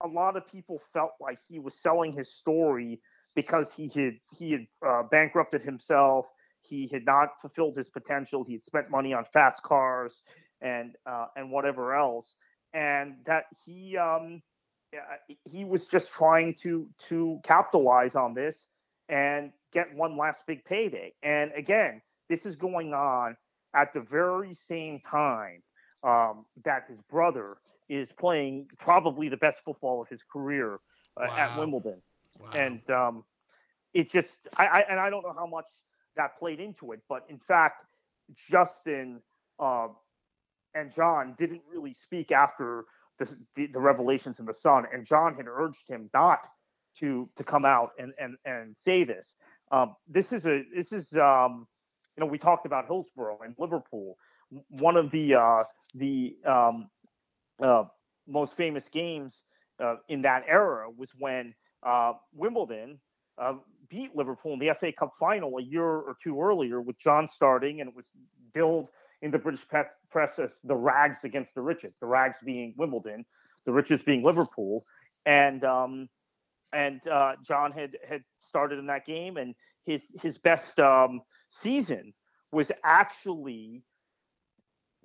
a lot of people felt like he was selling his story because he had he had uh, bankrupted himself. He had not fulfilled his potential. He had spent money on fast cars and uh, and whatever else, and that he um, he was just trying to to capitalize on this and get one last big payday. And again, this is going on at the very same time um, that his brother is playing probably the best football of his career uh, wow. at Wimbledon. Wow. And um, it just, I, I, and I don't know how much that played into it, but in fact, Justin uh, and John didn't really speak after the, the, the revelations in the Sun, and John had urged him not to to come out and and and say this. Um, this is a this is um, you know we talked about Hillsborough and Liverpool. One of the uh, the um, uh, most famous games uh, in that era was when uh, Wimbledon uh, beat Liverpool in the FA Cup final a year or two earlier with John starting, and it was billed in the British press, press as the rags against the riches, the rags being Wimbledon, the riches being Liverpool. And um, and uh, John had had started in that game, and his his best um, season was actually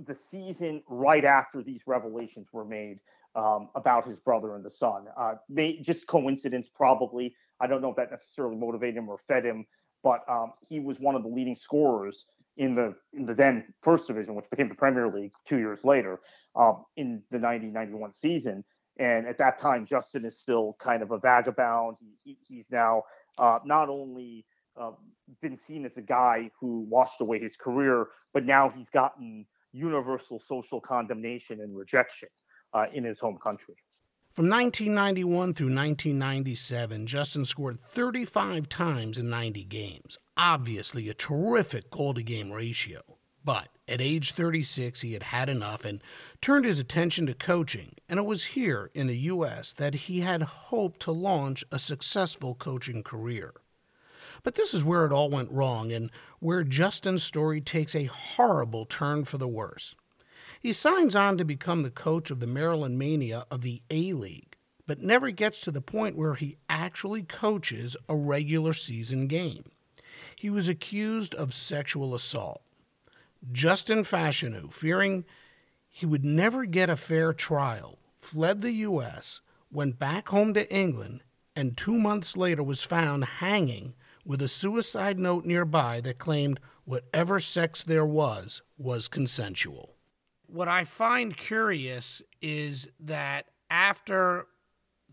the season right after these revelations were made um, about his brother and the Sun. Uh, just coincidence, probably. I don't know if that necessarily motivated him or fed him, but um, he was one of the leading scorers in the in the then first division, which became the Premier League two years later, um, in the 90-91 season. And at that time, Justin is still kind of a vagabond. He, he, he's now uh, not only uh, been seen as a guy who washed away his career, but now he's gotten universal social condemnation and rejection uh, in his home country. From 1991 through 1997, Justin scored 35 times in 90 games. Obviously, a terrific goal to game ratio. But at age 36, he had had enough and turned his attention to coaching, and it was here in the U.S. that he had hoped to launch a successful coaching career. But this is where it all went wrong and where Justin's story takes a horrible turn for the worse. He signs on to become the coach of the Maryland Mania of the A League, but never gets to the point where he actually coaches a regular season game. He was accused of sexual assault. Justin Fashanu, fearing he would never get a fair trial, fled the U.S., went back home to England, and two months later was found hanging with a suicide note nearby that claimed whatever sex there was was consensual what I find curious is that after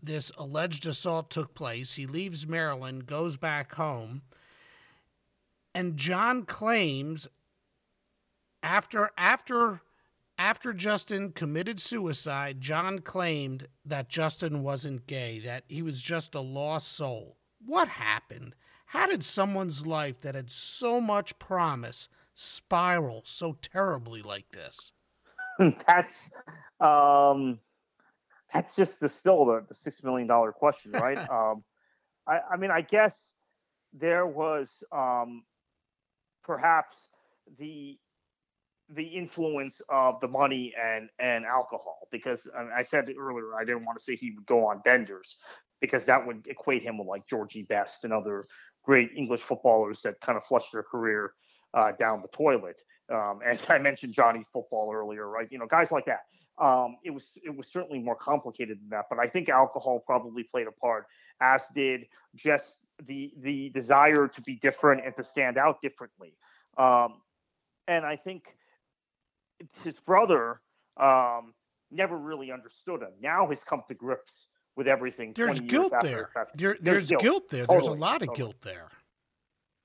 this alleged assault took place, he leaves Maryland, goes back home, and John claims after after after Justin committed suicide, John claimed that Justin wasn't gay, that he was just a lost soul. What happened? How did someone's life that had so much promise spiral so terribly like this? that's um, that's just the still the, the six million dollar question, right? um, I, I mean, I guess there was um, perhaps the the influence of the money and and alcohol because I said earlier I didn't want to say he would go on benders because that would equate him with like Georgie Best and other great English footballers that kind of flushed their career uh, down the toilet. Um, and I mentioned Johnny Football earlier, right? You know, guys like that. Um, it was it was certainly more complicated than that, but I think alcohol probably played a part, as did just the the desire to be different and to stand out differently. Um, and I think his brother um, never really understood him. Now he's come to grips with everything. There's guilt there. there. There's, there's guilt. guilt. there. Totally. There's a lot of totally. guilt there.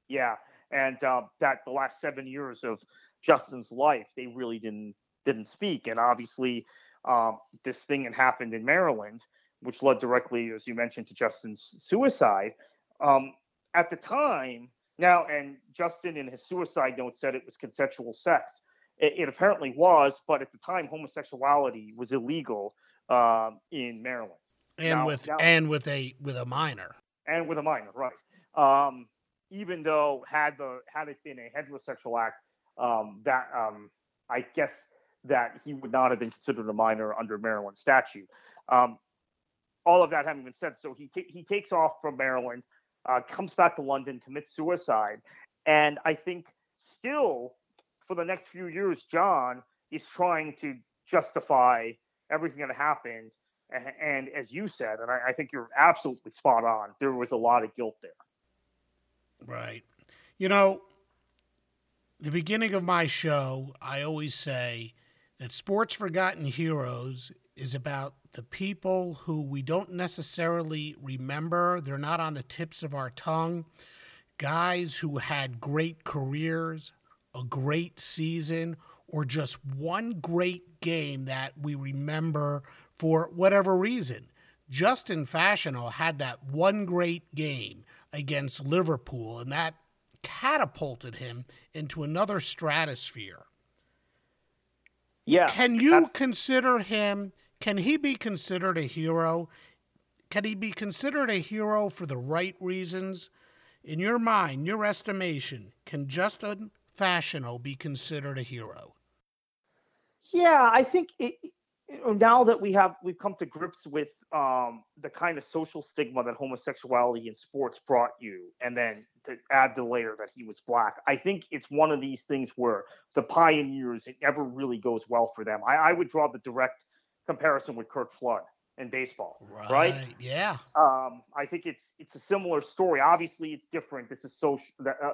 Yeah, and uh, that the last seven years of Justin's life, they really didn't didn't speak. And obviously, um, this thing had happened in Maryland, which led directly, as you mentioned, to Justin's suicide. Um, at the time, now, and Justin in his suicide note said it was consensual sex. It, it apparently was, but at the time, homosexuality was illegal um, in Maryland. And now, with now, and with a with a minor. And with a minor, right? Um, even though had the had it been a heterosexual act, um, that um, I guess that he would not have been considered a minor under Maryland statute. Um, all of that having been said, so he t- he takes off from Maryland, uh, comes back to London, commits suicide, and I think still for the next few years, John is trying to justify everything that happened. And, and as you said, and I, I think you're absolutely spot on, there was a lot of guilt there. Right. You know, the beginning of my show, I always say that Sports Forgotten Heroes is about the people who we don't necessarily remember. They're not on the tips of our tongue. Guys who had great careers, a great season, or just one great game that we remember for whatever reason. Justin Fashanu had that one great game against Liverpool, and that catapulted him into another stratosphere. Yeah. Can you consider him? Can he be considered a hero? Can he be considered a hero for the right reasons? In your mind, your estimation, can Justin Fashanu be considered a hero? Yeah, I think it, now that we have we've come to grips with um, the kind of social stigma that homosexuality in sports brought you, and then to add the layer that he was black, I think it's one of these things where the pioneers it never really goes well for them. I, I would draw the direct comparison with Curt Flood in baseball, right? right? Yeah. Um, I think it's it's a similar story. Obviously, it's different. This is social. Uh,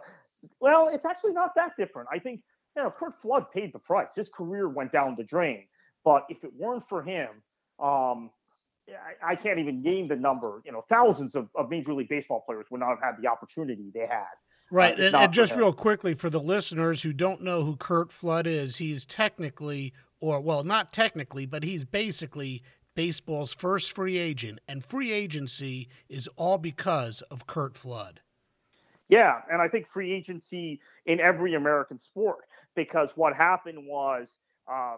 well, it's actually not that different. I think you know Curt Flood paid the price. His career went down the drain. But if it weren't for him, um, I, I, can't even name the number. You know, thousands of, of Major League Baseball players would not have had the opportunity they had. Right. Uh, and, and just real quickly for the listeners who don't know who Curt Flood is, he's technically, or well, not technically, but he's basically baseball's first free agent, and free agency is all because of Curt Flood. Yeah, and I think free agency in every American sport because what happened was uh,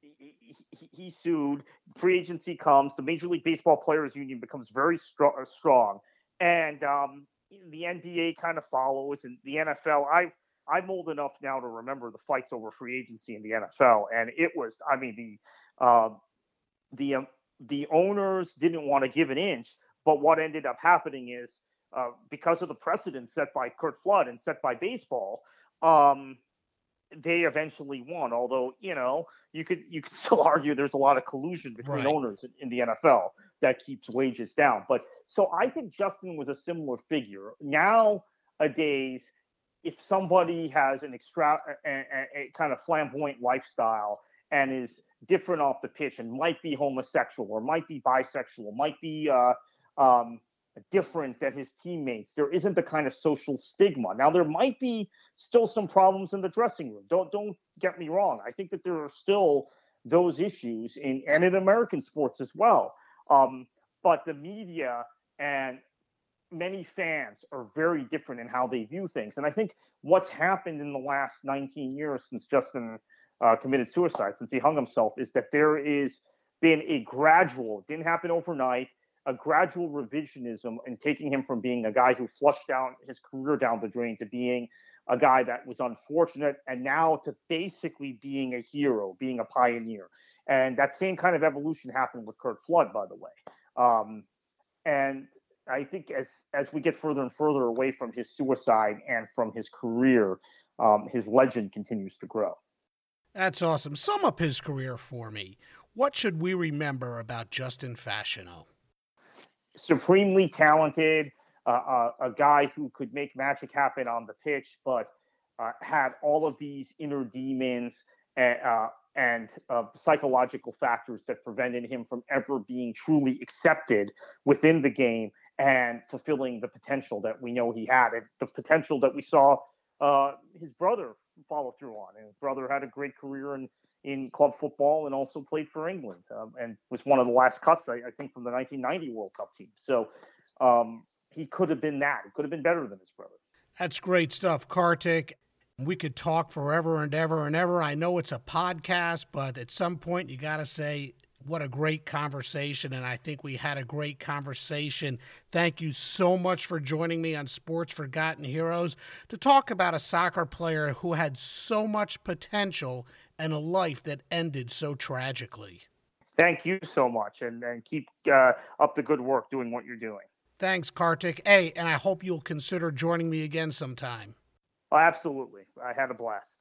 he, he, he, sued. Free agency comes. The Major League Baseball Players Union becomes very uh, strong, and um, the NBA kind of follows, and the NFL. I I'm old enough now to remember the fights over free agency in the NFL, and it was. I mean the uh, the um, the owners didn't want to give an inch, but what ended up happening is uh, because of the precedent set by Curt Flood and set by baseball, um, they eventually won. Although you know you could you could still argue there's a lot of collusion between right. owners in, in, the NFL that keeps wages down. But so I think Justin was a similar figure. Nowadays, if somebody has an extra a, a, a kind of flamboyant lifestyle and is different off the pitch and might be homosexual or might be bisexual, might be uh, um, different than his teammates. There isn't the kind of social stigma. Now there might be still some problems in the dressing room. Don't don't get me wrong. I think that there are still those issues in and in American sports as well. Um, but the media and many fans are very different in how they view things. And I think what's happened in the last 19 years since Justin uh, committed suicide, since he hung himself, is that there is been a gradual, didn't happen overnight, a gradual revisionism and taking him from being a guy who flushed down his career down the drain to being a guy that was unfortunate and now to basically being a hero, being a pioneer. And that same kind of evolution happened with Curt Flood, by the way. Um, and I think as as we get further and further away from his suicide and from his career, um, his legend continues to grow. That's awesome. Sum up his career for me. What should we remember about Justin Fashanu? Supremely talented, uh, uh, a guy who could make magic happen on the pitch, but uh, had all of these inner demons and, uh, and uh, psychological factors that prevented him from ever being truly accepted within the game and fulfilling the potential that we know he had, and the potential that we saw uh, his brother follow through on. And his brother had a great career in in club football and also played for England um, and was one of the last cuts, I, I, think, from the 1990 World Cup team. So um, he could have been that. He could have been better than his brother. That's great stuff, Kartik. We could talk forever and ever and ever. I know it's a podcast, but at some point you got to say what a great conversation. And I think we had a great conversation. Thank you so much for joining me on Sports Forgotten Heroes to talk about a soccer player who had so much potential and a life that ended so tragically. Thank you so much. And, and keep uh, up the good work doing what you're doing. Thanks, Kartik. Hey, and I hope you'll consider joining me again sometime. Oh, absolutely. I had a blast.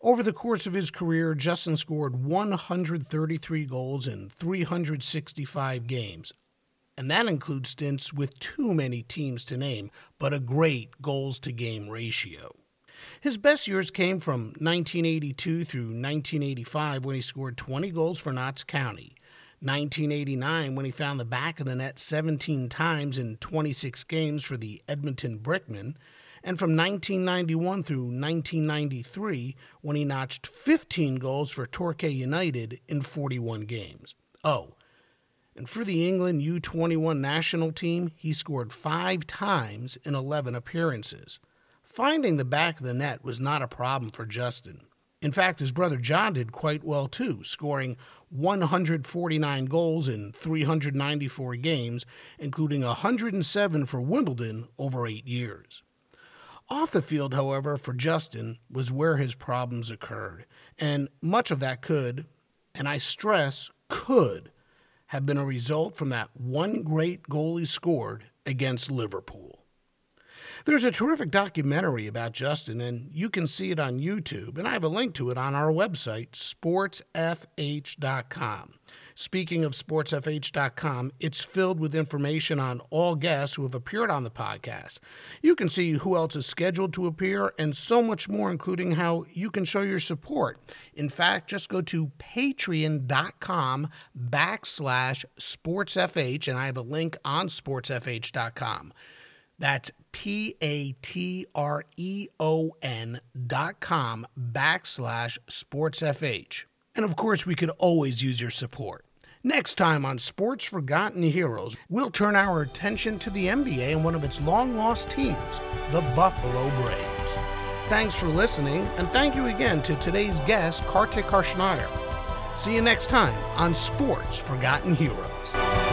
Over the course of his career, Justin scored 133 goals in 365 games. And that includes stints with too many teams to name, but a great goals to game ratio. His best years came from 1982 through 1985 when he scored 20 goals for Notts County, 1989 when he found the back of the net 17 times in 26 games for the Edmonton Brickmen, and from 1991 through 1993 when he notched 15 goals for Torquay United in 41 games. Oh, and for the England U21 national team, he scored five times in 11 appearances. Finding the back of the net was not a problem for Justin. In fact, his brother John did quite well too, scoring 149 goals in 394 games, including 107 for Wimbledon over eight years. Off the field, however, for Justin was where his problems occurred, and much of that could, and I stress could, have been a result from that one great goal he scored against Liverpool. There's a terrific documentary about Justin, and you can see it on YouTube, and I have a link to it on our website, sportsfh.com. Speaking of sportsfh.com, it's filled with information on all guests who have appeared on the podcast. You can see who else is scheduled to appear and so much more, including how you can show your support. In fact, just go to patreon.com backslash sportsfh, and I have a link on sportsfh.com. That's P A T R E O N dot com backslash sportsfh. And of course, we could always use your support. Next time on Sports Forgotten Heroes, we'll turn our attention to the NBA and one of its long lost teams, the Buffalo Braves. Thanks for listening, and thank you again to today's guest, Kartik Krishnaiyer. See you next time on Sports Forgotten Heroes.